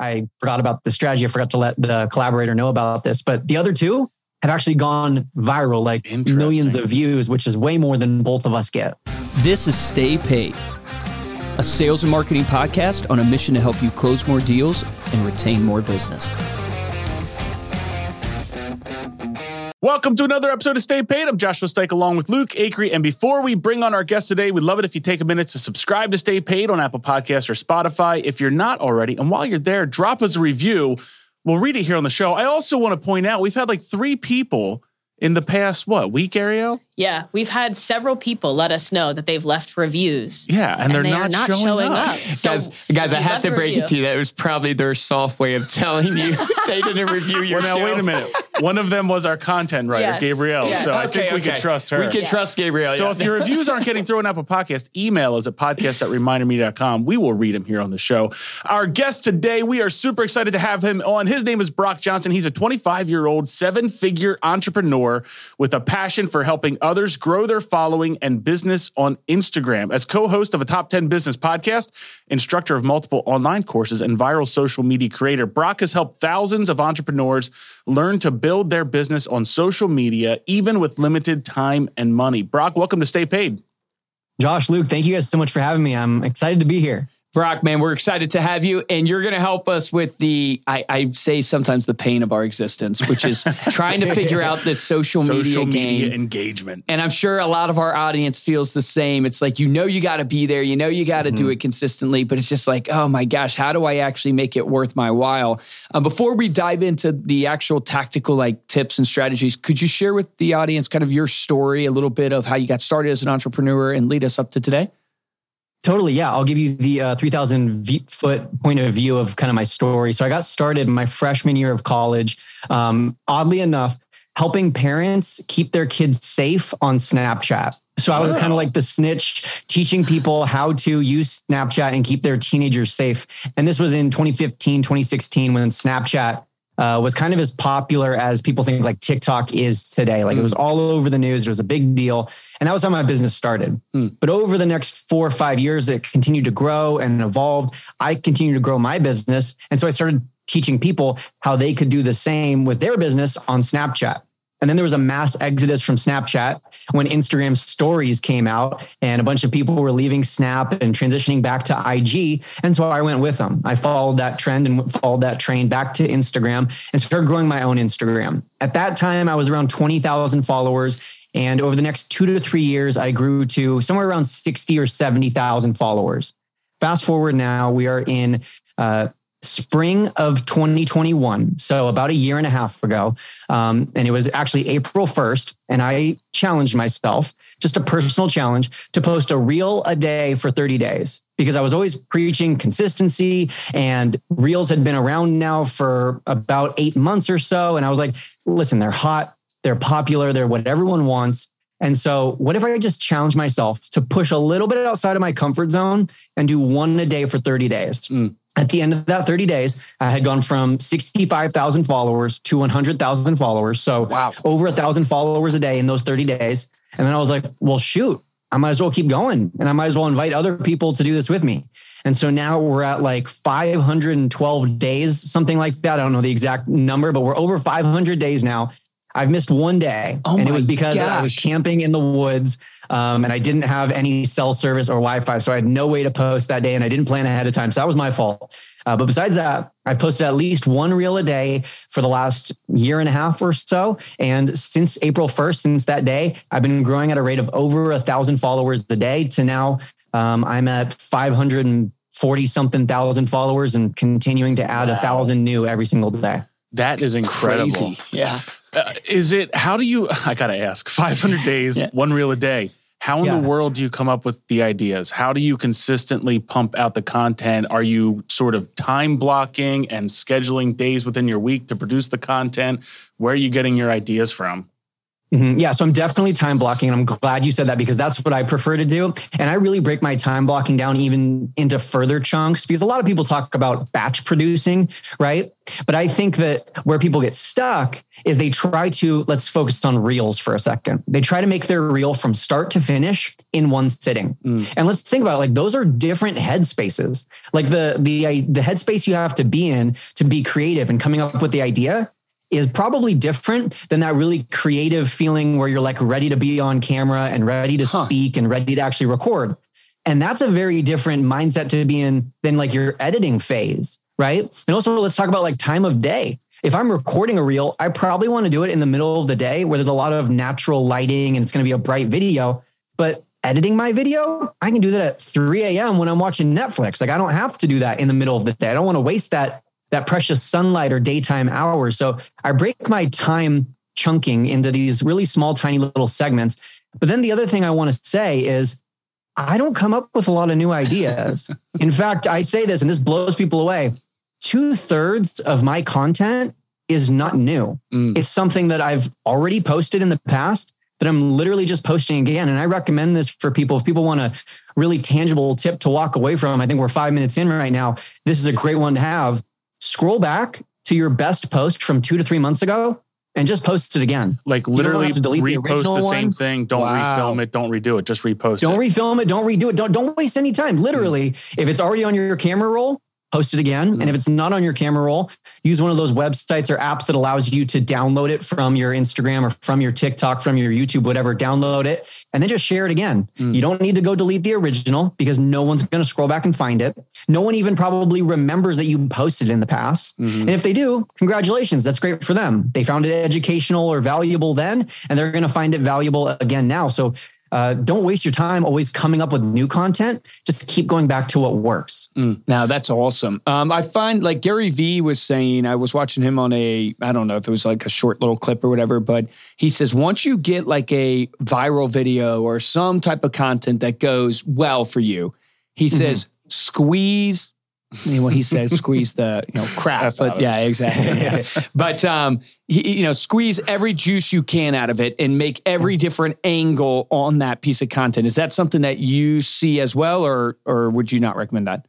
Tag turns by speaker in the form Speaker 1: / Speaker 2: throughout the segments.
Speaker 1: I forgot about the strategy. I forgot to let the collaborator know about this. But the other two have actually gone viral, like millions of views, which is way more than both of us get.
Speaker 2: This is Stay Paid, a sales and marketing podcast on a mission to help you close more deals and retain more business.
Speaker 3: Welcome to another episode of Stay Paid. I'm Joshua Stike along with Luke Acree. And before we bring on our guest today, we'd love it if you take a minute to subscribe to Stay Paid on Apple Podcasts or Spotify if you're not already. And while you're there, drop us a review. We'll read it here on the show. I also want to point out we've had like three people in the past, what, week, Ariel?
Speaker 4: Yeah, we've had several people let us know that they've left reviews.
Speaker 3: Yeah, and, and they're they not, not, showing, showing up. up.
Speaker 5: So guys, guys I have to break review. it to you. That was probably their soft way of telling you they didn't review your
Speaker 3: well,
Speaker 5: now,
Speaker 3: wait a minute. One of them was our content writer, yes. Gabrielle. Yes. So okay, I think we okay. can trust her.
Speaker 5: We can trust Gabrielle.
Speaker 3: So
Speaker 5: yeah.
Speaker 3: if your reviews aren't getting through on a Podcast, email us at podcast at remindermedia.com. We will read them here on the show. Our guest today, we are super excited to have him on. His name is Brock Johnson. He's a 25 year old, seven figure entrepreneur with a passion for helping others grow their following and business on Instagram. As co host of a top 10 business podcast, instructor of multiple online courses, and viral social media creator, Brock has helped thousands of entrepreneurs learn to build their business on social media, even with limited time and money. Brock, welcome to Stay Paid.
Speaker 1: Josh, Luke, thank you guys so much for having me. I'm excited to be here.
Speaker 5: Brock, man, we're excited to have you. And you're going to help us with the, I, I, say sometimes the pain of our existence, which is trying to figure out this social,
Speaker 3: social
Speaker 5: media,
Speaker 3: media
Speaker 5: game.
Speaker 3: engagement.
Speaker 5: And I'm sure a lot of our audience feels the same. It's like, you know, you got to be there, you know, you got to mm-hmm. do it consistently, but it's just like, oh my gosh, how do I actually make it worth my while? Um, before we dive into the actual tactical like tips and strategies, could you share with the audience kind of your story, a little bit of how you got started as an entrepreneur and lead us up to today?
Speaker 1: Totally. Yeah. I'll give you the uh, 3000 foot point of view of kind of my story. So I got started my freshman year of college. Um, oddly enough, helping parents keep their kids safe on Snapchat. So I was kind of like the snitch, teaching people how to use Snapchat and keep their teenagers safe. And this was in 2015, 2016, when Snapchat uh, was kind of as popular as people think like TikTok is today. Like mm. it was all over the news. It was a big deal. And that was how my business started. Mm. But over the next four or five years, it continued to grow and evolved. I continued to grow my business. And so I started teaching people how they could do the same with their business on Snapchat. And then there was a mass exodus from Snapchat when Instagram stories came out and a bunch of people were leaving Snap and transitioning back to IG. And so I went with them. I followed that trend and followed that train back to Instagram and started growing my own Instagram. At that time, I was around 20,000 followers. And over the next two to three years, I grew to somewhere around 60 or 70,000 followers. Fast forward now, we are in uh, spring of 2021. So about a year and a half ago. Um, and it was actually April 1st. And I challenged myself, just a personal challenge, to post a reel a day for 30 days because I was always preaching consistency and reels had been around now for about eight months or so. And I was like, listen, they're hot, they're popular, they're what everyone wants. And so, what if I just challenge myself to push a little bit outside of my comfort zone and do one a day for 30 days? Mm at the end of that 30 days, I had gone from 65,000 followers to 100,000 followers. So wow. over a thousand followers a day in those 30 days. And then I was like, well, shoot, I might as well keep going and I might as well invite other people to do this with me. And so now we're at like 512 days, something like that. I don't know the exact number, but we're over 500 days now. I've missed one day. Oh and it was because gosh. I was camping in the woods um, and I didn't have any cell service or Wi Fi. So I had no way to post that day and I didn't plan ahead of time. So that was my fault. Uh, but besides that, I've posted at least one reel a day for the last year and a half or so. And since April 1st, since that day, I've been growing at a rate of over a thousand followers a day to now um, I'm at 540 something thousand followers and continuing to add wow. a thousand new every single day.
Speaker 3: That is incredible.
Speaker 5: Crazy. Yeah.
Speaker 3: Uh, is it, how do you, I got to ask, 500 days, yeah. one reel a day. How in yeah. the world do you come up with the ideas? How do you consistently pump out the content? Are you sort of time blocking and scheduling days within your week to produce the content? Where are you getting your ideas from?
Speaker 1: Mhm. Yeah, so I'm definitely time blocking. And I'm glad you said that because that's what I prefer to do. And I really break my time blocking down even into further chunks because a lot of people talk about batch producing, right? But I think that where people get stuck is they try to, let's focus on reels for a second. They try to make their reel from start to finish in one sitting. And let's think about it like those are different headspaces. Like the the the headspace you have to be in to be creative and coming up with the idea is probably different than that really creative feeling where you're like ready to be on camera and ready to
Speaker 5: Huh.
Speaker 1: speak and ready to actually record. And that's a very different mindset to be in than like your editing phase, right? And also, let's talk about like time of day. If I'm recording a reel, I probably want to do it in the middle of the day where there's a lot of natural lighting and it's going to be a bright video. But editing my video, I can do that at 3 a.m. when I'm watching Netflix. Like I don't have to do that in the middle of the day. I don't want to waste that that precious sunlight or daytime hours. So I break my time chunking into these really small, tiny little segments. But then the other thing I want to say is I don't come up with a lot of new ideas. In fact, I say this and this blows people away. Two thirds of my content is not new.
Speaker 3: Mm.
Speaker 1: It's something that I've already posted in the past that I'm literally just posting again. And I recommend this for people. If people want a really tangible tip to walk away from, I think we're five minutes in right now. This is a great one to have. Scroll back to your best post from two to three months ago and just post it again.
Speaker 3: Like literally
Speaker 1: have to delete the
Speaker 3: repost the,
Speaker 1: original
Speaker 3: same
Speaker 1: one.
Speaker 3: thing. Don't
Speaker 5: Wow.
Speaker 3: refilm it. Don't redo it. Just repost
Speaker 1: Don't
Speaker 3: it.
Speaker 1: refilm it. Don't redo it. Don't don't waste any time. Literally, if it's already on your camera roll, post it again. And if it's not on your camera roll, use one of those websites or apps that allows you to download it from your Instagram or from your TikTok, from your YouTube, whatever. Download it and then just share it again.
Speaker 3: Mm.
Speaker 1: You don't need to go delete the original because no one's going to scroll back and find it. No one even probably remembers that you posted in the past.
Speaker 3: Mhm.
Speaker 1: And if they do, congratulations. That's great for them. They found it educational or valuable then, and they're going to find it valuable again now. So uh, don't waste your time always coming up with new content. Just keep going back to what works.
Speaker 5: Now that's awesome. Um, I find like Gary Vee was saying, I was watching him on a, I don't know if it was like a short little clip or whatever, but he says once you get like a viral video or some type of content that goes well for you, he says squeeze. I mean, well, he says squeeze the you know crap, but yeah, exactly. Yeah. but um, he, you know, squeeze every juice you can out of it and make every different angle on that piece of content. Is that something that you see as well, or or would you not recommend that?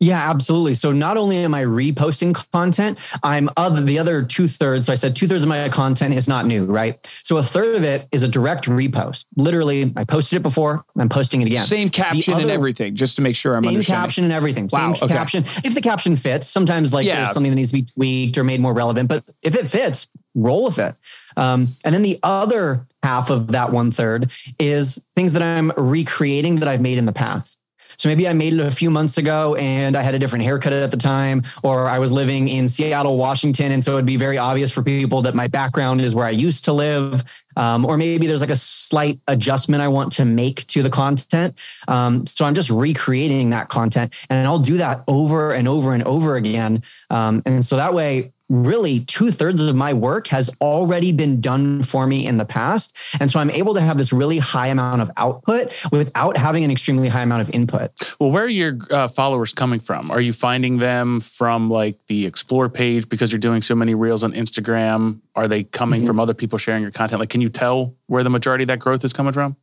Speaker 1: Yeah, absolutely. So not only am I reposting content, I'm other the other two thirds. So I said two thirds of my content is not new, right? So a third of it is a direct repost. Literally, I posted it before. I'm posting it again.
Speaker 5: Same caption and everything, just to make sure I'm
Speaker 1: Same
Speaker 5: understanding.
Speaker 1: caption and everything.
Speaker 5: Wow,
Speaker 1: Same
Speaker 5: okay.
Speaker 1: caption. If the caption fits, sometimes like
Speaker 5: Yeah.
Speaker 1: there's something that needs to be tweaked or made more relevant. But if it fits, roll with it. Um, and then the other half of that one third is things that I'm recreating that I've made in the past. So maybe I made it a few months ago and I had a different haircut at the time, or I was living in Seattle, Washington. And so it'd be very obvious for people that my background is where I used to live. Um, or maybe there's like a slight adjustment I want to make to the content. Um, so I'm just recreating that content and I'll do that over and over and over again. Um, and so that way, really two thirds of my work has already been done for me in the past. And so I'm able to have this really high amount of output without having an extremely high amount of input.
Speaker 3: Well, where are your uh, followers coming from? Are you finding them from like the explore page because you're doing so many reels on Instagram? Are they coming
Speaker 1: Mhm.
Speaker 3: from other people sharing your content? Like, can you tell where the majority of that growth is coming from?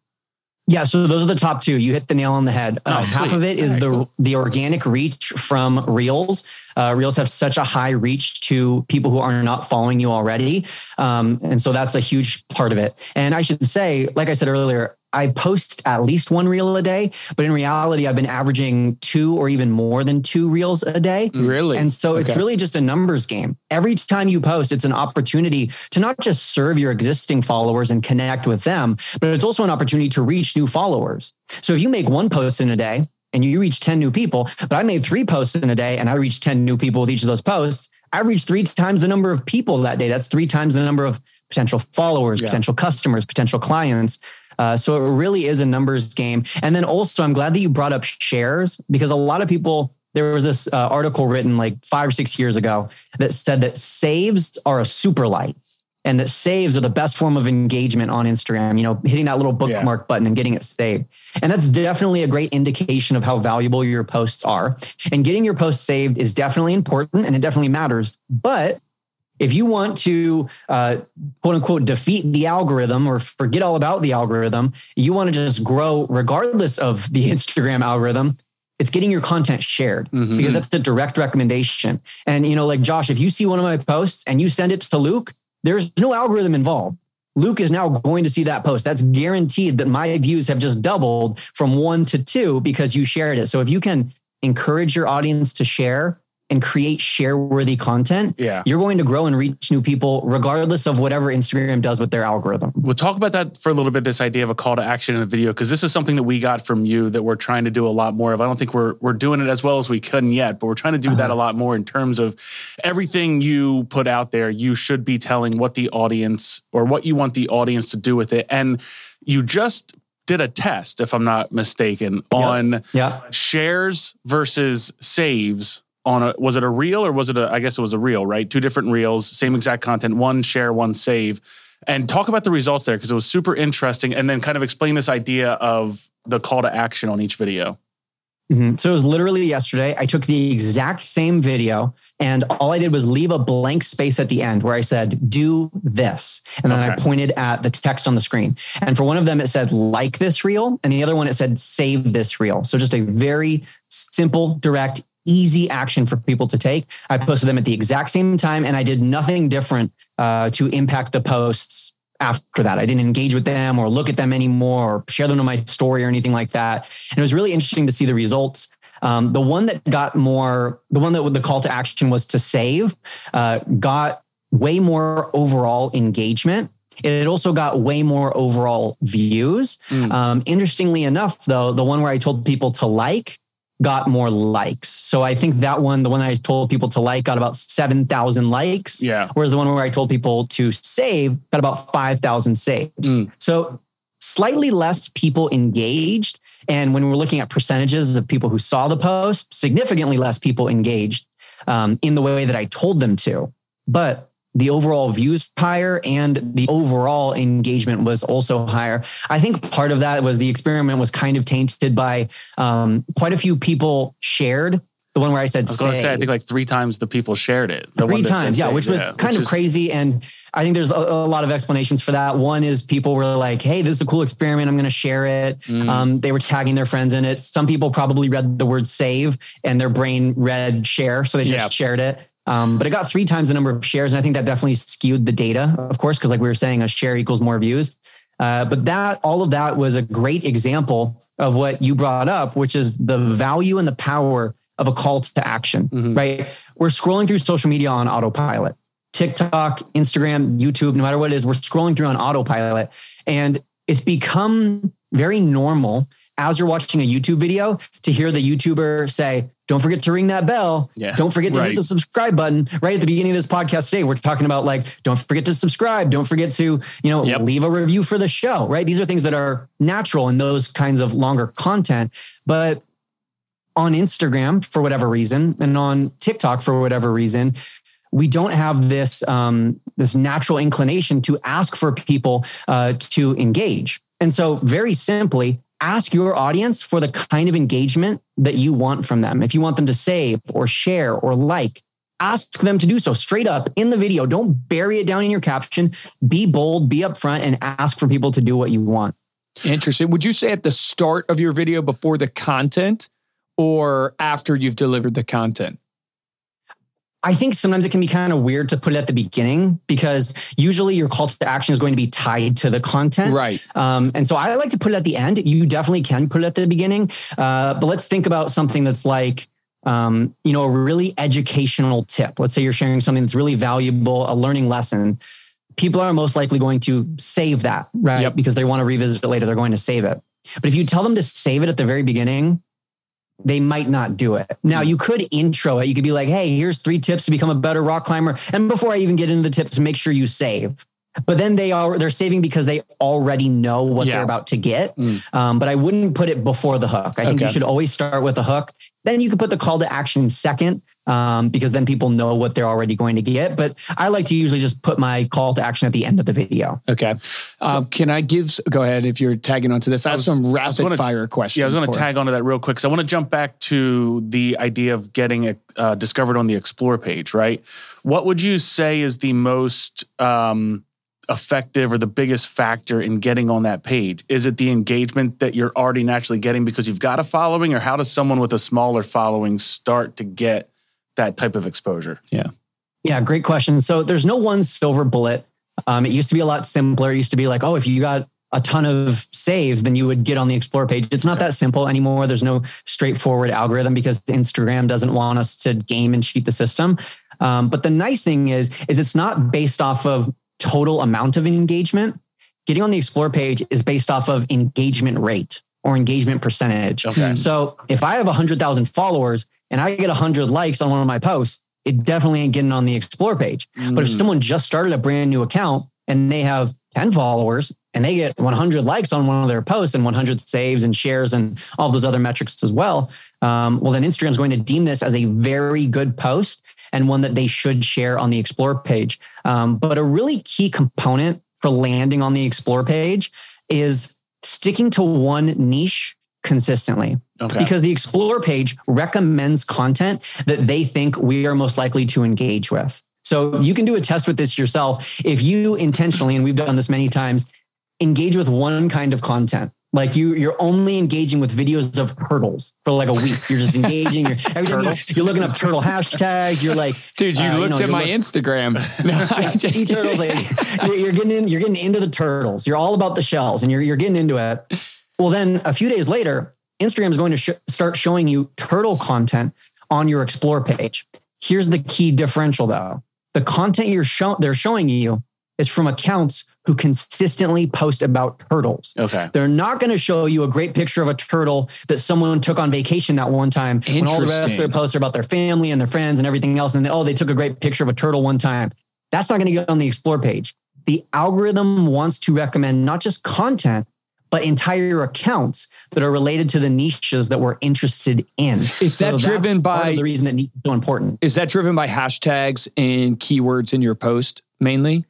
Speaker 1: Yeah, so those are the top two. You hit the nail on the head.
Speaker 3: Oh,
Speaker 1: Uh, half of it is
Speaker 3: right,
Speaker 1: the
Speaker 3: cool.
Speaker 1: the organic reach from Reels. Uh, Reels have such a high reach to people who are not following you already, um, and so that's a huge part of it. And I should say, like I said earlier, I post at least one reel a day, but in reality, I've been averaging two or even more than two reels a day.
Speaker 5: Really?
Speaker 1: And so it's
Speaker 5: Okay.
Speaker 1: really just a numbers game. Every time you post, it's an opportunity to not just serve your existing followers and connect with them, but it's also an opportunity to reach new followers. So if you make one post in a day and you reach 10 new people, but I made three posts in a day and I reached 10 new people with each of those posts, I reached three times the number of people that day. That's three times the number of potential followers,
Speaker 3: Yeah.
Speaker 1: potential customers, potential clients. Uh, so it really is a numbers game. And then also, I'm glad that you brought up shares because a lot of people, there was this uh, article written like five or six years ago that said that saves are a super light and that saves are the best form of engagement on Instagram, you know, hitting that little bookmark button and getting it saved. And that's definitely a great indication of how valuable your posts are. And getting your posts saved is definitely important and it definitely matters. But If you want to uh, quote unquote defeat the algorithm or forget all about the algorithm, you want to just grow regardless of the Instagram algorithm. It's getting your content shared
Speaker 3: Mhm.
Speaker 1: because that's a direct recommendation. And you know, like Josh, if you see one of my posts and you send it to Luke, there's no algorithm involved. Luke is now going to see that post. That's guaranteed that my views have just doubled from one to two because you shared it. So if you can encourage your audience to share and create share worthy content,
Speaker 3: Yeah.
Speaker 1: you're going to grow and reach new people regardless of whatever Instagram does with their algorithm.
Speaker 3: We'll talk about that for a little bit. This idea of a call to action in a video, because this is something that we got from you that we're trying to do a lot more of. I don't think we're we're doing it as well as we can yet, but we're trying to do that uh-huh. a lot more in terms of everything you put out there. You should be telling what the audience or what you want the audience to do with it, and you just did a test, if I'm not mistaken, on
Speaker 1: Yeah.
Speaker 3: shares versus saves on a was it a reel or was it a I guess it was a reel, right? Two different reels, same exact content, one share, one save. And talk about the results there because it was super interesting and then kind of explain this idea of the call to action on each video.
Speaker 1: Mhm. So it was literally yesterday. I took the exact same video and all I did was leave a blank space at the end where I said, do this. And then I pointed at the text on the screen. And for one of them, it said, like this reel. And the other one, it said, save this reel. So just a very simple, direct, easy action for people to take. I posted them at the exact same time and I did nothing different uh, to impact the posts after that. I didn't engage with them or look at them anymore or share them to my story or anything like that. And it was really interesting to see the results. Um, the one that got more, the one that the call to action was to save, uh, got way more overall engagement. It also got way more overall views.
Speaker 3: Mm.
Speaker 1: Um, interestingly enough, though, the one where I told people to like got more likes. So I think that one, the one I told people to like, got about 7,000 likes.
Speaker 3: Yeah.
Speaker 1: Whereas the one where I told people to save got about 5,000 saves.
Speaker 3: Mm.
Speaker 1: So slightly less people engaged. And when we're looking at percentages of people who saw the post, significantly less people engaged um, in the way that I told them to. But the overall views higher and the overall engagement was also higher. I think part of that was the experiment was kind of tainted by um, quite a few people shared the one where I said
Speaker 3: I was going to say, I think like three times the people shared it. The
Speaker 1: three
Speaker 3: one
Speaker 1: times yeah
Speaker 3: save,
Speaker 1: which was kind of
Speaker 3: is-
Speaker 1: crazy and i think there's a, a lot of explanations for that one is people were like hey this is a cool experiment i'm going to share it
Speaker 3: Mm.
Speaker 1: um, they were tagging their friends in it some people probably read the word save and their brain read share so they just
Speaker 3: Yeah.
Speaker 1: shared it um, but it got three times the number of shares and i think that definitely skewed the data of course because like we were saying a share equals more views uh, but that all of that was a great example of what you brought up which is the value and the power of a call to action
Speaker 3: Mhm.
Speaker 1: right we're scrolling through social media on autopilot TikTok, Instagram, YouTube, no matter what it is, we're scrolling through on autopilot. And it's become very normal as you're watching a YouTube video to hear the YouTuber say, don't forget to ring that bell.
Speaker 3: Yeah,
Speaker 1: Don't forget to
Speaker 3: right.
Speaker 1: hit the subscribe button. Right at the beginning of this podcast today, we're talking about like, don't forget to subscribe. Don't forget to, you know,
Speaker 3: Yep.
Speaker 1: leave a review for the show, right? These are things that are natural in those kinds of longer content. But on Instagram, for whatever reason, and on TikTok, for whatever reason, we don't have this um, this natural inclination to ask for people uh, to engage. And so, very simply, ask your audience for the kind of engagement that you want from them. If you want them to save or share or like, ask them to do so straight up in the video. Don't bury it down in your caption. Be bold, be upfront, and ask for people to do what you want.
Speaker 5: Interesting. Would you say at the start of your video before the content or after you've delivered the content?
Speaker 1: I think sometimes it can be kind of weird to put it at the beginning because usually your call to action is going to be tied to the content.
Speaker 5: Right.
Speaker 1: Um, and so I like to put it at the end. You definitely can put it at the beginning. Uh, but let's think about something that's like, um, you know, a really educational tip. Let's say you're sharing something that's really valuable, a learning lesson. People are most likely going to save that, right?
Speaker 5: Yep.
Speaker 1: Because they want to revisit it later. They're going to save it. But if you tell them to save it at the very beginning, they might not do it. Now, you could intro it. You could be like, hey, here's three tips to become a better rock climber. And before I even get into the tips, make sure you save. But then they are they're saving because they already know what
Speaker 3: Yeah.
Speaker 1: they're about to get.
Speaker 3: Mm.
Speaker 1: Um, but I wouldn't put it before the hook. I think you should always start with a hook. Then you can put the call to action second um, because then people know what they're already going to get. But I like to usually just put my call to action at the end of the video.
Speaker 5: Okay. Um, can I give, go ahead if you're tagging onto this. I, have
Speaker 3: was-
Speaker 5: some rapid
Speaker 3: gonna-
Speaker 5: fire questions.
Speaker 3: Yeah, I was going to
Speaker 5: you.
Speaker 3: tag onto that real quick. So I want to jump back to the idea of getting it uh, discovered on the Explore page, right? What would you say is the most um, effective or the biggest factor in getting on that page? Is it the engagement that you're already naturally getting because you've got a following, or how does someone with a smaller following start to get that type of exposure?
Speaker 1: Yeah, Yeah, great question. So there's no one silver bullet. Um, it used to be a lot simpler. It used to be like, oh, if you got a ton of saves, then you would get on the Explore page. It's not that simple anymore. There's no straightforward algorithm because Instagram doesn't want us to game and cheat the system. Um, but the nice thing is, is it's not based off of total amount of engagement. Getting on the Explore page is based off of engagement rate or engagement percentage.
Speaker 3: Okay.
Speaker 1: So if I have 100,000 followers and I get 100 likes on one of my posts, it definitely ain't getting on the Explore page. But if
Speaker 3: Mm.
Speaker 1: someone just started a brand new account and they have 10 followers and they get 100 likes on one of their posts and 100 saves and shares and all those other metrics as well, um, well, then Instagram's going to deem this as a very good post and one that they should share on the Explore page. Um, but a really key component for landing on the Explore page is sticking to one niche consistently
Speaker 3: okay.
Speaker 1: because the explore page recommends content that they think we are most likely to engage with. So you can do a test with this yourself. If you intentionally, and we've done this many times, engage with one kind of content. Like you, you're only engaging with videos of turtles for like a week. You're just engaging. You're, every time you, you're looking up turtle hashtags. You're like,
Speaker 5: Dude, you
Speaker 1: uh,
Speaker 5: looked
Speaker 1: know,
Speaker 5: at my
Speaker 1: look-
Speaker 5: Instagram. No,
Speaker 1: yeah, sea turtles. Like, you're, you're getting in, you're getting into the turtles. You're all about the shells, and you're you're getting into it. Well, then a few days later, Instagram is going to sh- start showing you turtle content on your explore page. Here's the key differential, though: the content you're show- they're showing you is from accounts who consistently post about turtles.
Speaker 3: okay.
Speaker 1: They're not going to show you a great picture of a turtle that someone took on vacation that one time when all the rest of their posts are about their family and their friends and everything else. And they, oh, they took a great picture of a turtle one time. That's not going to get on the explore page. The algorithm wants to recommend not just content, but entire accounts that are related to the niches that we're interested in.
Speaker 5: Is that
Speaker 1: that's
Speaker 5: driven by-
Speaker 1: the reason that niche is so important?
Speaker 5: Is that driven by hashtags and keywords in your post mainly?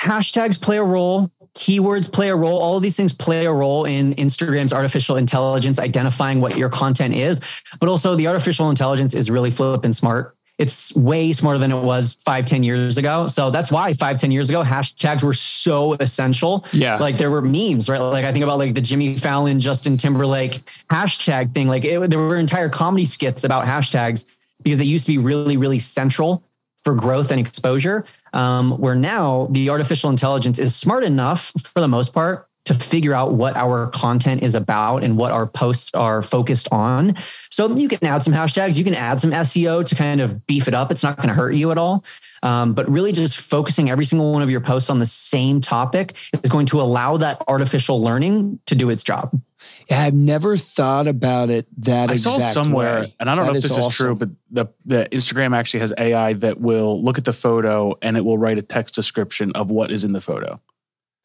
Speaker 1: Hashtags play a role keywords play a role all of these things play a role in instagram's artificial intelligence identifying what your content is. But also the artificial intelligence is really flipping smart. It's way smarter than it was five ten years ago. So that's why five ten years ago hashtags were so essential.
Speaker 5: Yeah.
Speaker 1: like there were memes right? Like i think about like the jimmy fallon justin timberlake hashtag thing. Like it, there were entire comedy skits about hashtags because they used to be really really central for growth and exposure. Um, where now the artificial intelligence is smart enough for the most part to figure out what our content is about and what our posts are focused on. So you can add some hashtags, you can add some SEO to kind of beef it up. It's not going to hurt you at all. Um, but really, just focusing every single one of your posts on the same topic is going to allow that artificial learning to do its job.
Speaker 5: Yeah, I've never thought about it that
Speaker 3: I saw somewhere,
Speaker 5: way.
Speaker 3: and I don't know
Speaker 5: That
Speaker 3: if this is true, but the, the Instagram actually has AI that will look at the photo and it will write a text description of what is in the photo.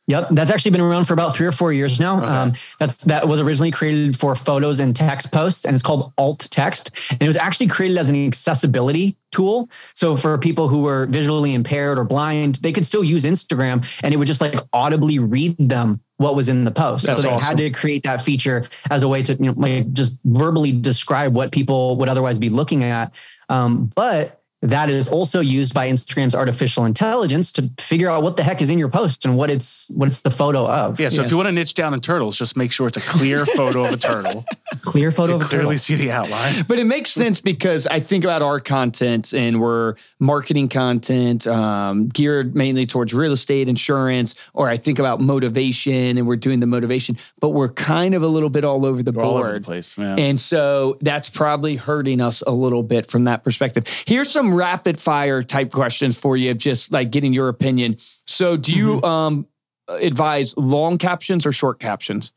Speaker 1: Yep, that's actually been around for about three or four years now.
Speaker 3: Okay.
Speaker 1: Um, that's that was originally created for photos and text posts, and it's called alt text. And it was actually created as an accessibility tool. So for people who were visually impaired or blind, they could still use Instagram, and it would just like audibly read them what was in the post.
Speaker 3: That's
Speaker 1: so they
Speaker 3: awesome.
Speaker 1: had to create that feature as a way to you know like just verbally describe what people would otherwise be looking at. Um, but that is also used by Instagram's artificial intelligence to figure out what the heck is in your post and what it's what it's the photo of.
Speaker 3: Yeah, so if you want to niche down in turtles, just make sure it's a clear photo of a turtle.
Speaker 1: Clear photo
Speaker 3: You
Speaker 1: of a turtle.
Speaker 3: clearly
Speaker 1: turtle.
Speaker 3: see the outline.
Speaker 5: But it makes sense because I think about our content and we're marketing content um, geared mainly towards real estate, insurance, or I think about motivation and we're doing the motivation, but we're kind of a little bit all over the
Speaker 3: We're all
Speaker 5: board.
Speaker 3: over the place, man.
Speaker 5: And so that's probably hurting us a little bit from that perspective. Here's some rapid fire type questions for you, just like getting your opinion. So, do you
Speaker 3: Mm-hmm.
Speaker 5: um, advise long captions or short captions?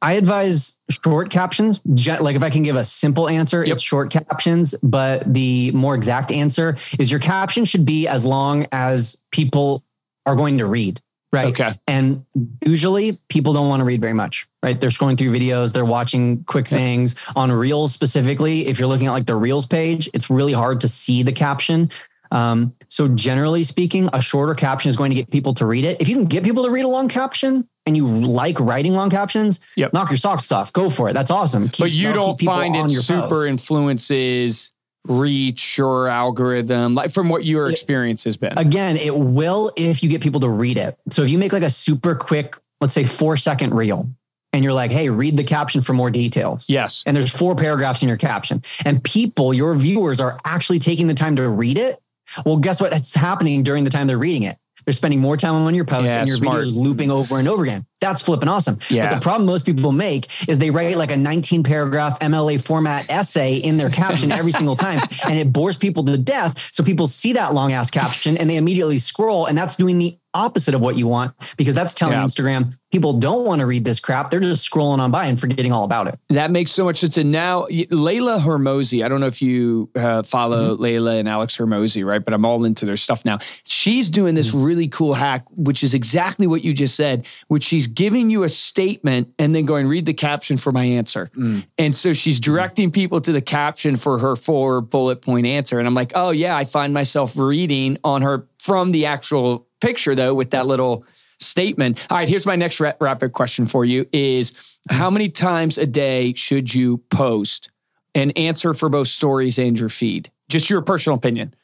Speaker 1: I advise short captions. Like if I can give a simple answer,
Speaker 5: Yep.
Speaker 1: it's short captions. But the more exact answer is your caption should be as long as people are going to read. Right?
Speaker 5: Okay.
Speaker 1: And usually people don't want to read very much, right? They're scrolling through videos, they're watching quick things on Reels specifically. If you're looking at like the Reels page, it's really hard to see the caption. Um, so generally speaking, a shorter caption is going to get people to read it. If you can get people to read a long caption and you like writing long captions,
Speaker 5: Yep.
Speaker 1: knock your socks off. Go for it. That's awesome. Keep-
Speaker 5: but you don't find it super
Speaker 1: post.
Speaker 5: influences reach or algorithm, like from what your experience has been.
Speaker 1: Again, it will if you get people to read it. So if you make like a super quick, let's say four second reel, and you're like, hey, read the caption for more details.
Speaker 5: yes.
Speaker 1: And there's four paragraphs in your caption. And people, your viewers, are actually taking the time to read it. Well, guess what? It's happening during the time they're reading it. They're spending more time on your post
Speaker 5: Yeah,
Speaker 1: and your
Speaker 5: smart.
Speaker 1: videos looping over and over again. That's flipping awesome.
Speaker 5: Yeah.
Speaker 1: But the problem most people make is they write like a 19 paragraph MLA format essay in their caption every single time. And it bores people to death. So people see that long ass caption and they immediately scroll. And that's doing the opposite of what you want because that's telling
Speaker 5: Yeah.
Speaker 1: Instagram people don't want to read this crap. They're just scrolling on by and forgetting all about it.
Speaker 5: That makes so much sense. And now, Leila Hormozi, I don't know if you uh, follow
Speaker 1: Mm-hmm.
Speaker 5: Leila and Alex Hormozi, right? But I'm all into their stuff now. She's doing this
Speaker 1: Mm-hmm.
Speaker 5: really cool hack, which is exactly what you just said, which she's giving you a statement and then going, read the caption for my answer.
Speaker 1: Mm.
Speaker 5: And so she's directing people to the caption for her four bullet point answer. And I'm like, oh, yeah, I find myself reading on her from the actual picture, though, with that little statement. All right, here's my next ra- rapid question for you is how many times a day should you post an answer for both stories and your feed? Just your personal opinion.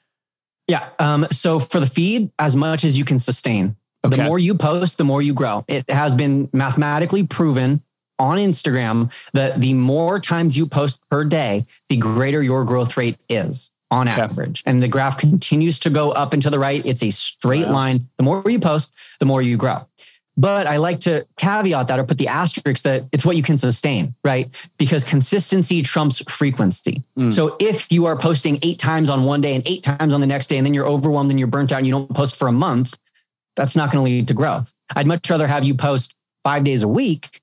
Speaker 1: Yeah. Um, so for the feed, as much as you can sustain.
Speaker 5: Okay.
Speaker 1: The more you post, the more you grow. It has been mathematically proven on Instagram that the more times you post per day, the greater your growth rate is on
Speaker 5: Okay.
Speaker 1: average. And the graph continues to go up and to the right. It's a straight line. The more you post, the more you grow. But I like to caveat that or put the asterisk that it's what you can sustain, right? Because consistency trumps frequency. Hmm. So if you are posting eight times on one day and eight times on the next day, and then you're overwhelmed and you're burnt out and you don't post for a month, that's not going to lead to growth. I'd much rather have you post five days a week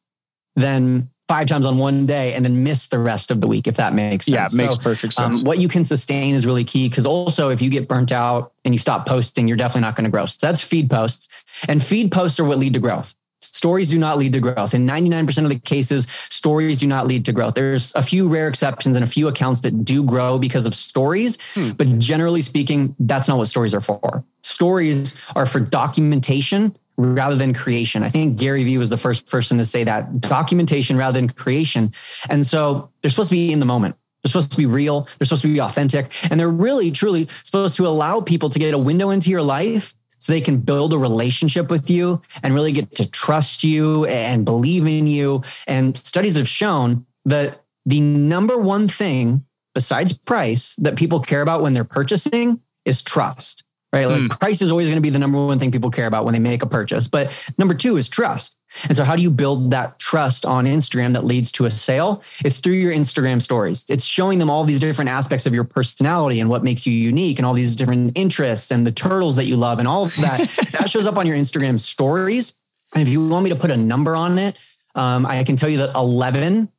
Speaker 1: than five times on one day and then miss the rest of the week, if that makes sense.
Speaker 5: Yeah, it makes
Speaker 1: So,
Speaker 5: perfect
Speaker 1: um,
Speaker 5: sense.
Speaker 1: what you can sustain is really key because also if you get burnt out and you stop posting, you're definitely not going to grow. So that's feed posts. And feed posts are what lead to growth. Stories do not lead to growth. In 99% of the cases, stories do not lead to growth. There's a few rare exceptions and a few accounts that do grow because of stories. Hmm. But generally speaking, that's not what stories are for. Stories are for documentation rather than creation. I think Gary Vee was the first person to say that documentation rather than creation. And so they're supposed to be in the moment. They're supposed to be real. They're supposed to be authentic. And they're really, truly supposed to allow people to get a window into your life so they can build a relationship with you and really get to trust you and believe in you. And studies have shown that the number one thing besides price that people care about when they're purchasing is trust. Right. Like hmm. price is always going to be the number one thing people care about when they make a purchase. But number two is trust. And so, how do you build that trust on Instagram that leads to a sale? It's through your Instagram stories. It's showing them all these different aspects of your personality and what makes you unique and all these different interests and the turtles that you love and all of that. that shows up on your Instagram stories. And if you want me to put a number on it, um, I can tell you that 11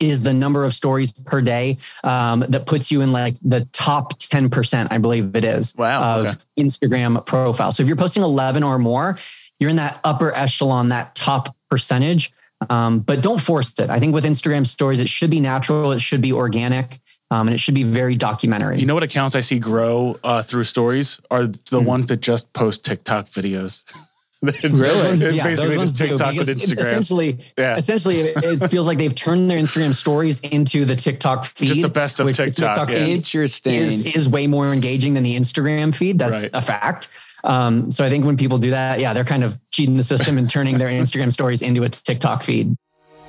Speaker 1: is the number of stories per day um, that puts you in like the top 10%, I believe it is,
Speaker 3: Wow,
Speaker 1: of
Speaker 3: okay.
Speaker 1: Instagram profile. So if you're posting 11 or more, you're in that upper echelon, that top percentage. Um, but don't force it. I think with Instagram stories, it should be natural, it should be organic, um, and it should be very documentary.
Speaker 3: You know what accounts I see grow uh, through stories are the
Speaker 1: Hmm.
Speaker 3: ones that just post TikTok videos. it's,
Speaker 5: Really?
Speaker 3: It's
Speaker 1: Yeah,
Speaker 3: basically just TikTok with
Speaker 1: because it-
Speaker 3: Instagram.
Speaker 1: Essentially,
Speaker 3: Yeah.
Speaker 1: essentially, it, it feels like they've turned their Instagram stories into the TikTok feed.
Speaker 3: Just the best of
Speaker 1: which the
Speaker 3: TikTok, yeah.
Speaker 1: feed
Speaker 5: Interesting.
Speaker 1: is is way more engaging than the Instagram feed. That's
Speaker 3: Right.
Speaker 1: a fact. Um, so I think when people do that, yeah, they're kind of cheating the system and turning their Instagram stories into a TikTok feed.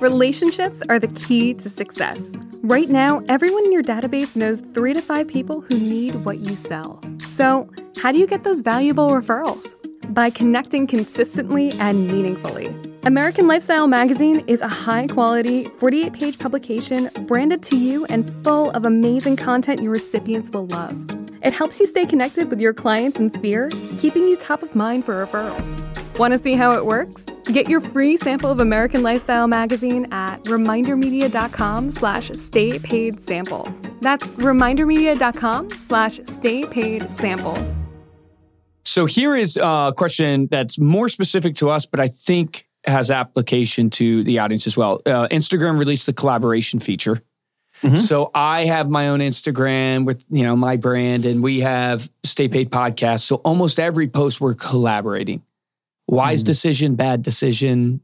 Speaker 6: Relationships are the key to success. Right now, everyone in your database knows three to five people who need what you sell. So, how do you get those valuable referrals? By connecting consistently and meaningfully. American Lifestyle Magazine is a high quality, 48 page publication branded to you and full of amazing content your recipients will love. It helps you stay connected with your clients and sphere, keeping you top of mind for referrals. Want to see how it works? Get your free sample of American Lifestyle magazine at remindermedia.com slash stay paid sample. That's remindermedia.com slash stay paid sample.
Speaker 5: So here is a question that's more specific to us, but I think has application to the audience as well. Uh, Instagram released the collaboration feature. Mm-hmm. So I have my own Instagram with you know my brand, and we have Stay Paid podcast. So almost every post we're collaborating. Wise mm-hmm. decision, bad decision.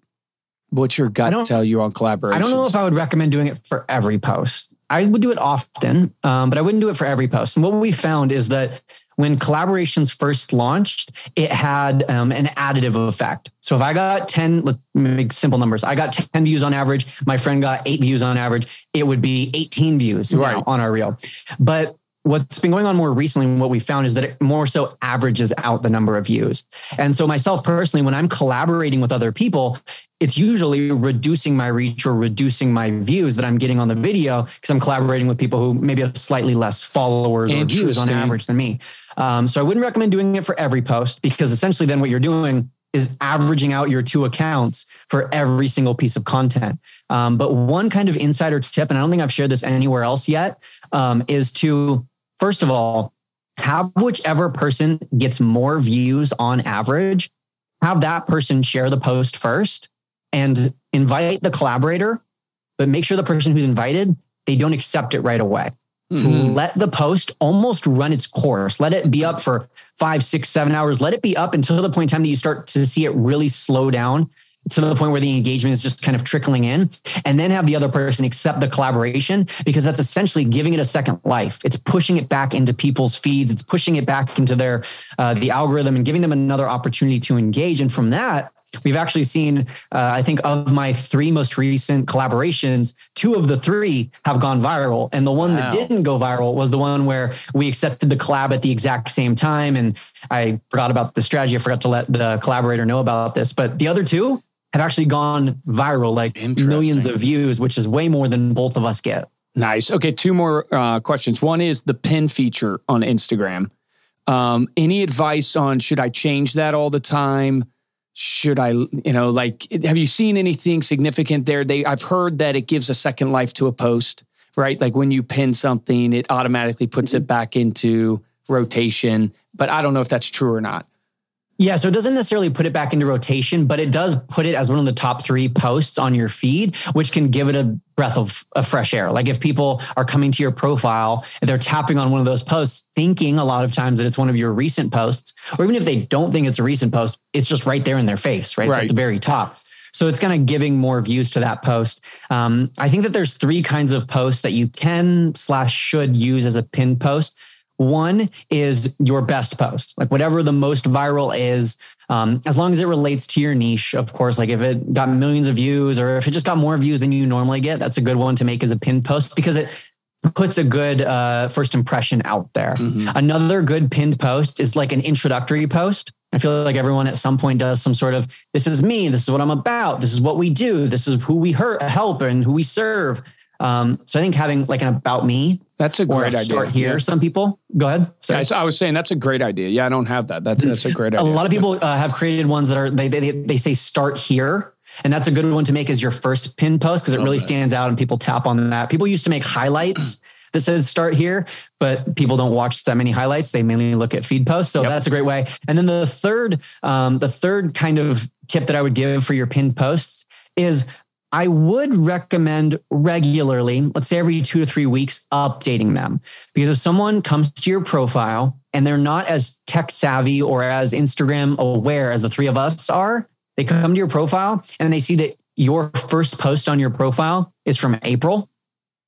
Speaker 5: What's your gut tell you on collaboration?
Speaker 1: I don't know if I would recommend doing it for every post. I would do it often, um, but I wouldn't do it for every post. And what we found is that when collaborations first launched, it had um, an additive effect. So if I got 10, let's make simple numbers, I got 10 views on average, my friend got eight views on average, it would be 18 views right. on our reel. But what's been going on more recently and what we found is that it more so averages out the number of views. And so myself personally, when I'm collaborating with other people, it's usually reducing my reach or reducing my views that I'm getting on the video because I'm collaborating with people who maybe have slightly less followers or views on average than me. Um, so I wouldn't recommend doing it for every post because essentially then what you're doing is averaging out your two accounts for every single piece of content. Um, but one kind of insider tip, and I don't think I've shared this anywhere else yet, um, is to first of all have whichever person gets more views on average, have that person share the post first and invite the collaborator, but make sure the person who's invited they don't accept it right away. Mm-hmm. Let the post almost run its course. Let it be up for five, six, seven hours. Let it be up until the point in time that you start to see it really slow down to the point where the engagement is just kind of trickling in and then have the other person accept the collaboration because that's essentially giving it a second life it's pushing it back into people's feeds it's pushing it back into their uh, the algorithm and giving them another opportunity to engage and from that We've actually seen, uh, I think, of my three most recent collaborations, two of the three have gone viral. And the one wow. that didn't go viral was the one where we accepted the collab at the exact same time. And I forgot about the strategy. I forgot to let the collaborator know about this. But the other two have actually gone viral, like millions of views, which is way more than both of us get.
Speaker 5: Nice. Okay, two more uh, questions. One is the pin feature on Instagram. Um, any advice on should I change that all the time? Should I, you know, like, have you seen anything significant there? They, I've heard that it gives a second life to a post, right? Like when you pin something, it automatically puts mm-hmm. it back into rotation. But I don't know if that's true or not.
Speaker 1: Yeah, so it doesn't necessarily put it back into rotation, but it does put it as one of the top three posts on your feed, which can give it a breath of, of fresh air. Like if people are coming to your profile and they're tapping on one of those posts, thinking a lot of times that it's one of your recent posts, or even if they don't think it's a recent post, it's just right there in their face, right, right. at the very top. So it's kind of giving more views to that post. Um, I think that there's three kinds of posts that you can slash should use as a pinned post. One is your best post, like whatever the most viral is, um, as long as it relates to your niche, of course. Like if it got millions of views or if it just got more views than you normally get, that's a good one to make as a pinned post because it puts a good uh, first impression out there. Mm-hmm. Another good pinned post is like an introductory post. I feel like everyone at some point does some sort of this is me, this is what I'm about, this is what we do, this is who we hurt, help and who we serve. Um, so I think having like an about me.
Speaker 5: That's a great
Speaker 1: a
Speaker 5: idea.
Speaker 1: here. Yeah. Some people go ahead.
Speaker 5: Yeah, I was saying that's a great idea. Yeah, I don't have that. That's that's a great idea.
Speaker 1: A lot of people uh, have created ones that are they, they they say start here. And that's a good one to make as your first pin post because it really that. stands out and people tap on that. People used to make highlights that says start here, but people don't watch that many highlights. They mainly look at feed posts. So yep. that's a great way. And then the third, um, the third kind of tip that I would give for your pinned posts is I would recommend regularly, let's say every two to three weeks, updating them. Because if someone comes to your profile and they're not as tech savvy or as Instagram aware as the three of us are, they come to your profile and they see that your first post on your profile is from April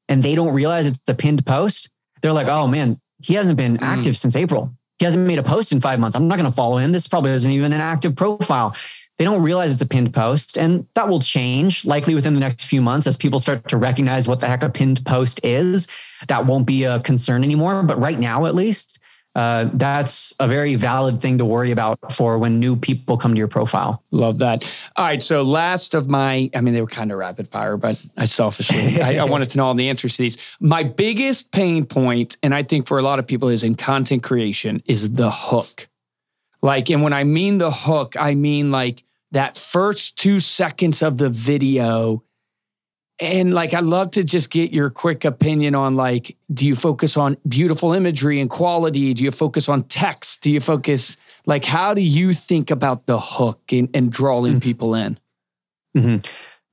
Speaker 1: and they don't realize it's a pinned post. They're like, oh man, he hasn't been mm. active since April. He hasn't made a post in five months. I'm not going to follow him. This probably isn't even an active profile they don't realize it's a pinned post. And that will change likely within the next few months as people start to recognize what the heck a pinned post is. That won't be a concern anymore. But right now, at least, uh, that's a very valid thing to worry about for when new people come to your profile.
Speaker 5: Love that. All right. So, last of my, I mean, they were kind of rapid fire, but I selfishly, I, I, wanted to know all the answers to these. My biggest pain point, and I think for a lot of people, is in content creation, is the hook. Like, and when I mean the hook, I mean like that first two seconds of the video. And like, I'd love to just get your quick opinion on like, do you focus on beautiful imagery and quality? Do you focus on text? Do you focus Like, how do you think about the hook and, and drawing mm-hmm. people in?
Speaker 1: Mm-hmm.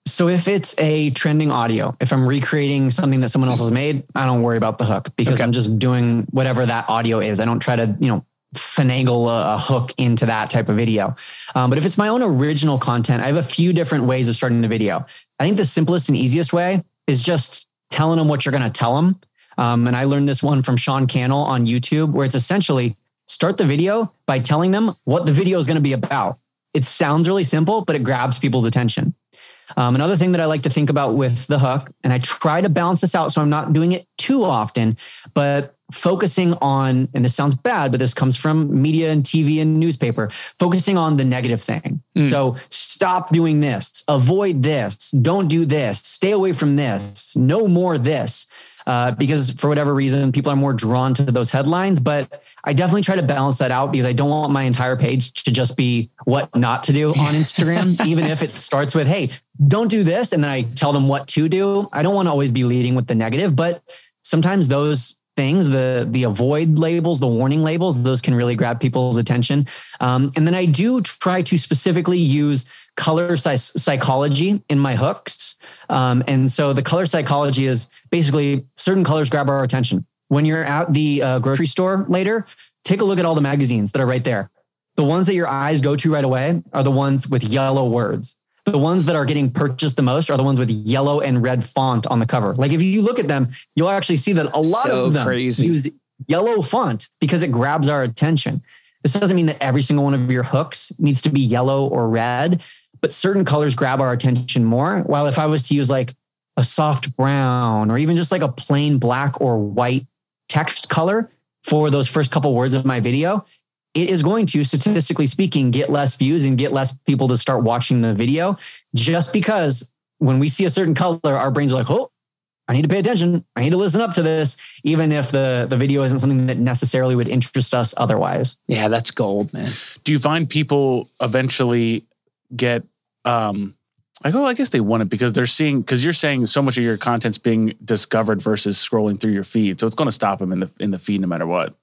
Speaker 1: So if it's a trending audio, if I'm recreating something that someone else has made, I don't worry about the hook because okay. I'm just doing whatever that audio is. I don't try to, you know, finagle a, a hook into that type of video. Um, but if it's my own original content, I have a few different ways of starting the video. I think the simplest and easiest way is just telling them what you're going to tell them. Um, and I learned this one from Sean Cannell on YouTube, where it's essentially start the video by telling them what the video is going to be about. It sounds really simple, but it grabs people's attention. Um, another thing that I like to think about with the hook, and I try to balance this out so I'm not doing it too often, but focusing on, and this sounds bad, but this comes from media and TV and newspaper, focusing on the negative thing. Mm. So stop doing this, avoid this, don't do this, stay away from this, no more this uh, because for whatever reason, people are more drawn to those headlines. But I definitely try to balance that out because I don't want my entire page to just be what not to do on Instagram, even if it starts with, hey, don't do this. And then I tell them what to do. I don't want to always be leading with the negative, but sometimes those things the the avoid labels the warning labels those can really grab people's attention. Um, and then i do try to specifically use color psychology in my hooks. Um, and so the color psychology is basically certain colors grab our attention. When you're at the uh, grocery store later take a look at all the magazines that are right there. The ones that your eyes go to right away are the ones with yellow words the ones that are getting purchased the most are the ones with yellow and red font on the cover. Like if you look at them, you'll actually see that a lot so of them crazy. use yellow font because it grabs our attention. This doesn't mean that every single one of your hooks needs to be yellow or red, but certain colors grab our attention more. While if I was to use like a soft brown or even just like a plain black or white text color for those first couple words of my video, it is going to, statistically speaking, get less views and get less people to start watching the video just because when we see a certain color, our brains are like, oh, I need to pay attention. I need to listen up to this, even if the, the video isn't something that necessarily would interest us otherwise.
Speaker 5: Yeah, that's gold, man.
Speaker 3: Do you find people eventually get um like, oh, I guess they want it because they're seeing because you're saying so much of your content's being discovered versus scrolling through your feed. So it's going to stop them in the in the feed no matter what.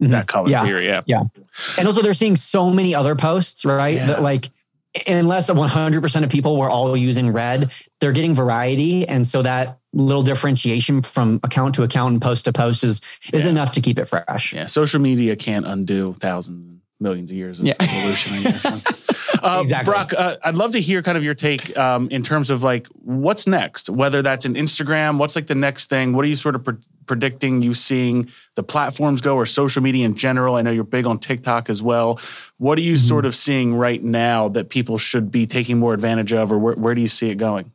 Speaker 3: Mm-hmm. That color
Speaker 1: yeah.
Speaker 3: theory, yeah.
Speaker 1: Yeah. And also they're seeing so many other posts, right? Yeah. That like unless 100% of people were all using red, they're getting variety. And so that little differentiation from account to account and post to post is, is yeah. enough to keep it fresh.
Speaker 3: Yeah. Social media can't undo thousands millions of years of yeah. evolution, I guess. uh, exactly. Brock, uh, I'd love to hear kind of your take um, in terms of like what's next, whether that's an Instagram, what's like the next thing? What are you sort of pre- predicting you seeing the platforms go or social media in general? I know you're big on TikTok as well. What are you mm-hmm. sort of seeing right now that people should be taking more advantage of, or where, where do you see it going?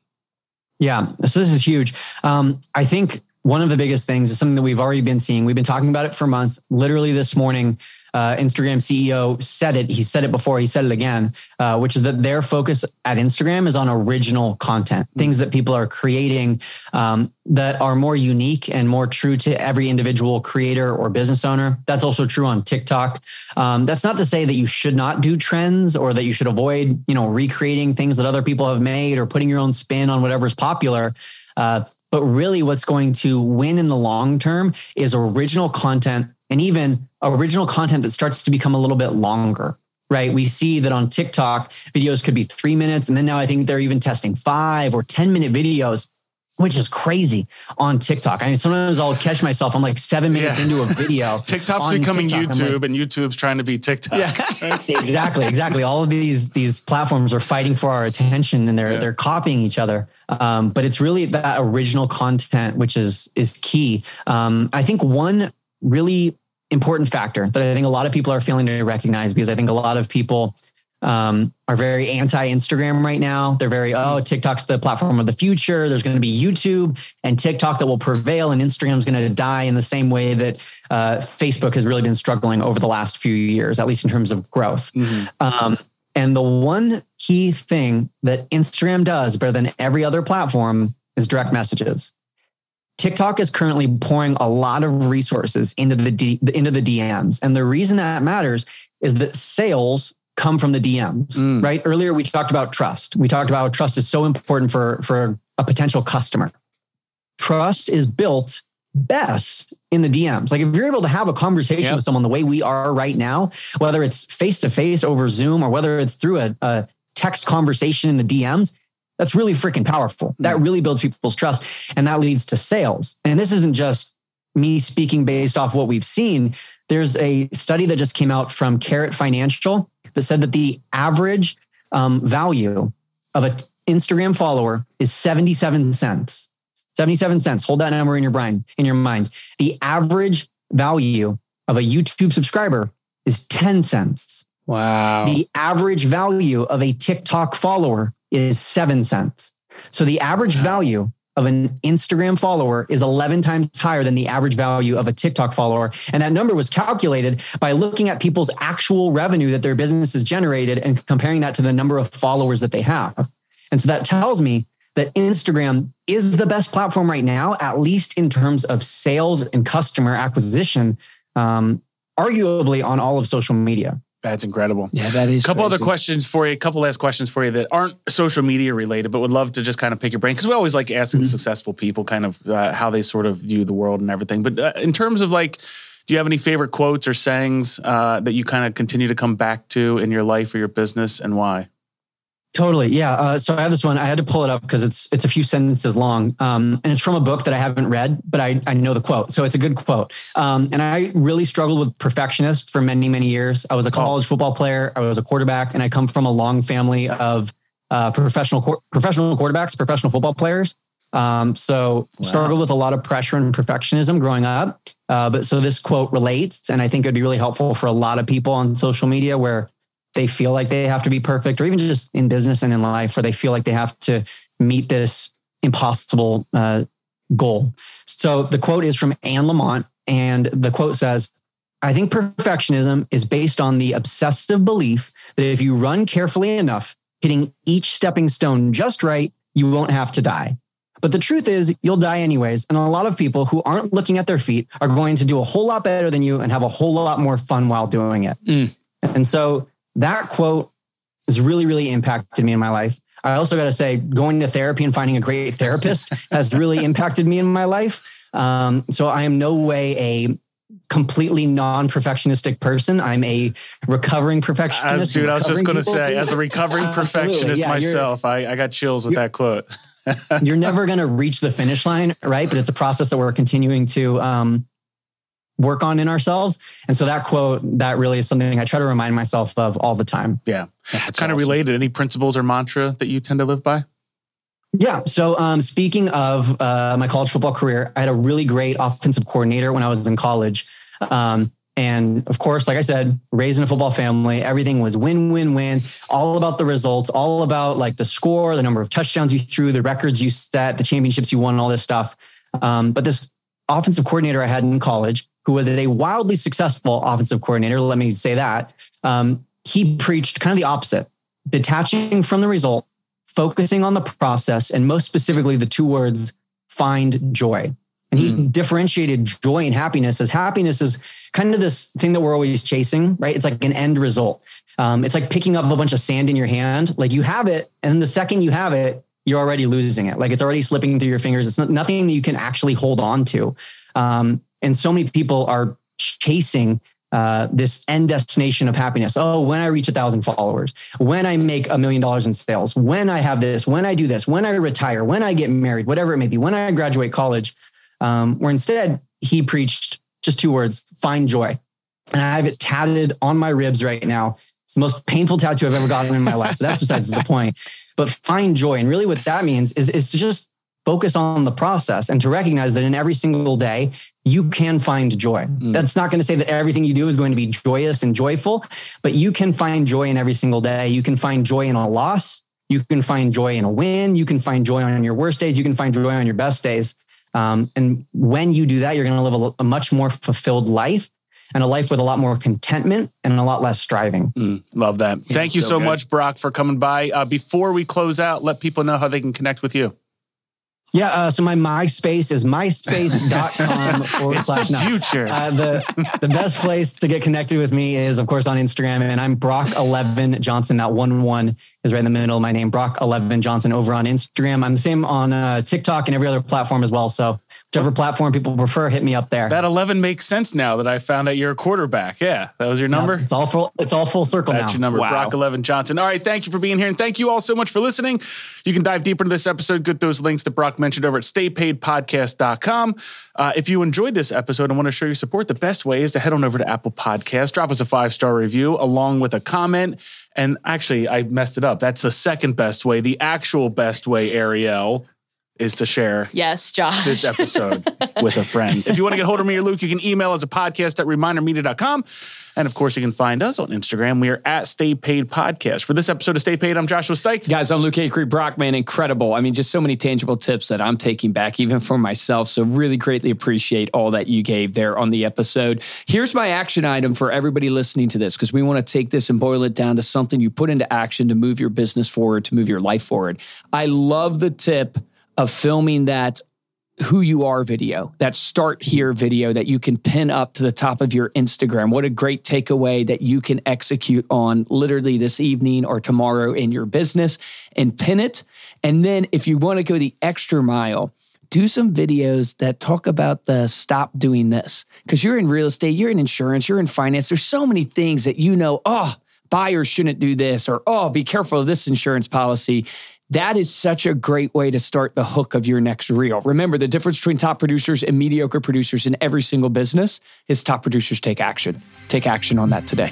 Speaker 1: Yeah, so this is huge. Um, I think one of the biggest things is something that we've already been seeing. We've been talking about it for months. Literally this morning, uh, Instagram CEO said it. He said it before. He said it again, uh, which is that their focus at Instagram is on original content, mm-hmm. things that people are creating um, that are more unique and more true to every individual creator or business owner. That's also true on TikTok. Um, that's not to say that you should not do trends or that you should avoid, you know, recreating things that other people have made or putting your own spin on whatever's popular. Uh, but really, what's going to win in the long term is original content and even original content that starts to become a little bit longer right? We see that on TikTok, videos could be three minutes. And then now I think they're even testing five or 10 minute videos, which is crazy on TikTok. I mean, sometimes I'll catch myself, I'm like seven minutes yeah. into a video.
Speaker 3: TikTok's becoming TikTok. YouTube like, and YouTube's trying to be TikTok.
Speaker 1: Yeah. exactly, exactly. All of these, these platforms are fighting for our attention and they're, yeah. they're copying each other. Um, but it's really that original content, which is, is key. Um, I think one really important factor that I think a lot of people are failing to recognize because I think a lot of people um, are very anti Instagram right now. They're very, oh, TikTok's the platform of the future. There's going to be YouTube and TikTok that will prevail, and Instagram's going to die in the same way that uh, Facebook has really been struggling over the last few years, at least in terms of growth. Mm-hmm. Um, and the one key thing that Instagram does better than every other platform is direct messages. TikTok is currently pouring a lot of resources into the D, into the DMs, and the reason that matters is that sales come from the DMs. Mm. Right? Earlier we talked about trust. We talked about trust is so important for for a potential customer. Trust is built best in the DMs. Like if you're able to have a conversation
Speaker 5: Yep.
Speaker 1: with someone the way we are right now, whether it's face to face over Zoom or whether it's through a, a text conversation in the DMs, that's really freaking powerful. That really builds people's trust and that leads to sales. And this isn't just me speaking based off what we've seen. There's a study that just came out from Karat Financial that said that the average um, value of an Instagram follower is 77 cents. 77 cents. Hold that number in your brain, in your mind. The average value of a YouTube subscriber is 10 cents.
Speaker 5: Wow.
Speaker 1: The average value of a TikTok follower is seven cents. So the average value of an Instagram follower is 11 times higher than the average value of a TikTok follower. And that number was calculated by looking at people's actual revenue that their business has generated and comparing that to the number of followers that they have. And so that tells me that Instagram is the best platform right now, at least in terms of sales and customer acquisition, um, arguably on all of social media.
Speaker 3: That's incredible.
Speaker 5: yeah, that is
Speaker 3: A couple other questions for you, a couple last questions for you that aren't social media related, but would love to just kind of pick your brain because we always like asking successful people kind of uh, how they sort of view the world and everything. But uh, in terms of like, do you have any favorite quotes or sayings uh, that you kind of continue to come back to in your life or your business and why?
Speaker 1: Totally, yeah. Uh, so I have this one. I had to pull it up because it's it's a few sentences long, um, and it's from a book that I haven't read, but I I know the quote, so it's a good quote. Um, and I really struggled with perfectionist for many many years. I was a college football player. I was a quarterback, and I come from a long family of uh, professional professional quarterbacks, professional football players. Um, so struggled with a lot of pressure and perfectionism growing up. Uh, but so this quote relates, and I think it'd be really helpful for a lot of people on social media where they feel like they have to be perfect, or even just in business and in life, where they feel like they have to meet this impossible uh, goal. So the quote is from Anne Lamott, and the quote says, I think perfectionism is based on the obsessive belief that if you run carefully enough, hitting each stepping stone just right, you won't have to die. But the truth is, you'll die anyways. And a lot of people who aren't looking at their feet are going to do a whole lot better than you and have a whole lot more fun while doing it.
Speaker 5: Mm.
Speaker 1: And so that quote has really, really impacted me in my life. I also got to say, going to therapy and finding a great therapist has really impacted me in my life. Um, so I am no way a completely non-perfectionistic person. I'm a recovering perfectionist.
Speaker 3: As, dude, I was just going to say, as a recovering perfectionist
Speaker 1: Yeah,
Speaker 3: myself, I, I got chills with that quote.
Speaker 1: you're never going to reach the finish line, right? But it's a process that we're continuing to um, work on in ourselves. And so that quote, that really is something I try to remind myself of all the time.
Speaker 3: Yeah.
Speaker 5: That's
Speaker 3: kind of
Speaker 5: awesome.
Speaker 3: related. Any principles or mantra that you tend to live by?
Speaker 1: Yeah. So um, speaking of uh, my college football career, I had a really great offensive coordinator when I was in college. Um, and of course, like I said, raised in a football family, everything was win, win, win, all about the results, all about like the score, the number of touchdowns you threw, the records you set, the championships you won, all this stuff. Um, but this offensive coordinator I had in college, who was a wildly successful offensive coordinator, let me say that, um, he preached kind of the opposite, detaching from the result, focusing on the process, and most specifically, the two words find joy. And he differentiated joy and happiness as happiness is kind of this thing that we're always chasing, right? It's like an end result. Um, it's like picking up a bunch of sand in your hand. Like you have it, and the second you have it, you're already losing it. Like it's already slipping through your fingers. It's not, nothing that you can actually hold on to. Um, and so many people are chasing uh, this end destination of happiness. Oh, when I reach a thousand followers, when I make a million dollars in sales, when I have this, when I do this, when I retire, when I get married, whatever it may be, when I graduate college, um, where instead he preached just two words find joy. And I have it tatted on my ribs right now. It's the most painful tattoo I've ever gotten in my life. That's besides the point. But find joy. And really, what that means is, it's just focus on the process and to recognize that in every single day, you can find joy. That's not going to say that everything you do is going to be joyous and joyful, but you can find joy in every single day. You can find joy in a loss. You can find joy in a win. You can find joy on your worst days. You can find joy on your best days. Um, and when you do that, you're going to live a, a much more fulfilled life and a life with a lot more contentment and a lot less striving.
Speaker 3: Mm, love that. Thank you
Speaker 5: so
Speaker 3: so much, Brock, for coming by. Uh, before we close out, let people know how they can connect with you.
Speaker 1: Yeah, uh, so my MySpace is myspace.com forward
Speaker 3: It's
Speaker 1: slash
Speaker 3: the
Speaker 1: no.
Speaker 3: future.
Speaker 1: Uh, the, the best place to get connected with me is, of course, on Instagram. And I'm Brock11 Johnson. That one one is right in the middle of my name, Brock11 Johnson, over on Instagram. I'm the same on uh, TikTok and every other platform as well. So whichever platform people prefer, hit me up there.
Speaker 3: That 11 makes sense now that I found out you're a quarterback. Yeah, that was your number.
Speaker 1: It's all full. It's all full circle
Speaker 3: That's
Speaker 1: now.
Speaker 3: your number,
Speaker 5: Wow.
Speaker 3: Brock 11 Johnson. All right, thank you for being here. And thank you all so much for listening. You can dive deeper into this episode, get those links to Brock mentioned over at staypaidpodcast.com. Uh, if you enjoyed this episode and want to show your support, the best way is to head on over to Apple Podcasts, drop us a five star review along with a comment. And actually, I messed it up. That's the second best way. The actual best way, Ariel, is to share
Speaker 4: Yes, Josh.
Speaker 3: this episode with a friend. If you want to get hold of me or Luke, you can email us at podcast at remindermedia.com. And of course, you can find us on Instagram. We are at Stay Paid Podcast. For this episode of Stay Paid, I'm Joshua Stike.
Speaker 5: Guys, I'm Luke Acree Brockman. Incredible. I mean, just so many tangible tips that I'm taking back, even for myself. So, really greatly appreciate all that you gave there on the episode. Here's my action item for everybody listening to this, because we want to take this and boil it down to something you put into action to move your business forward, to move your life forward. I love the tip of filming that who you are video, that start here video that you can pin up to the top of your Instagram. What a great takeaway that you can execute on literally this evening or tomorrow in your business and pin it. And then if you want to go the extra mile, do some videos that talk about the stop doing this. Because you're in real estate, you're in insurance, you're in finance. There's so many things that you know, oh, buyers shouldn't do this, or oh, be careful of this insurance policy. That is such a great way to start the hook of your next reel. Remember, the difference between top producers and mediocre producers in every single business is top producers take action. Take action on that today.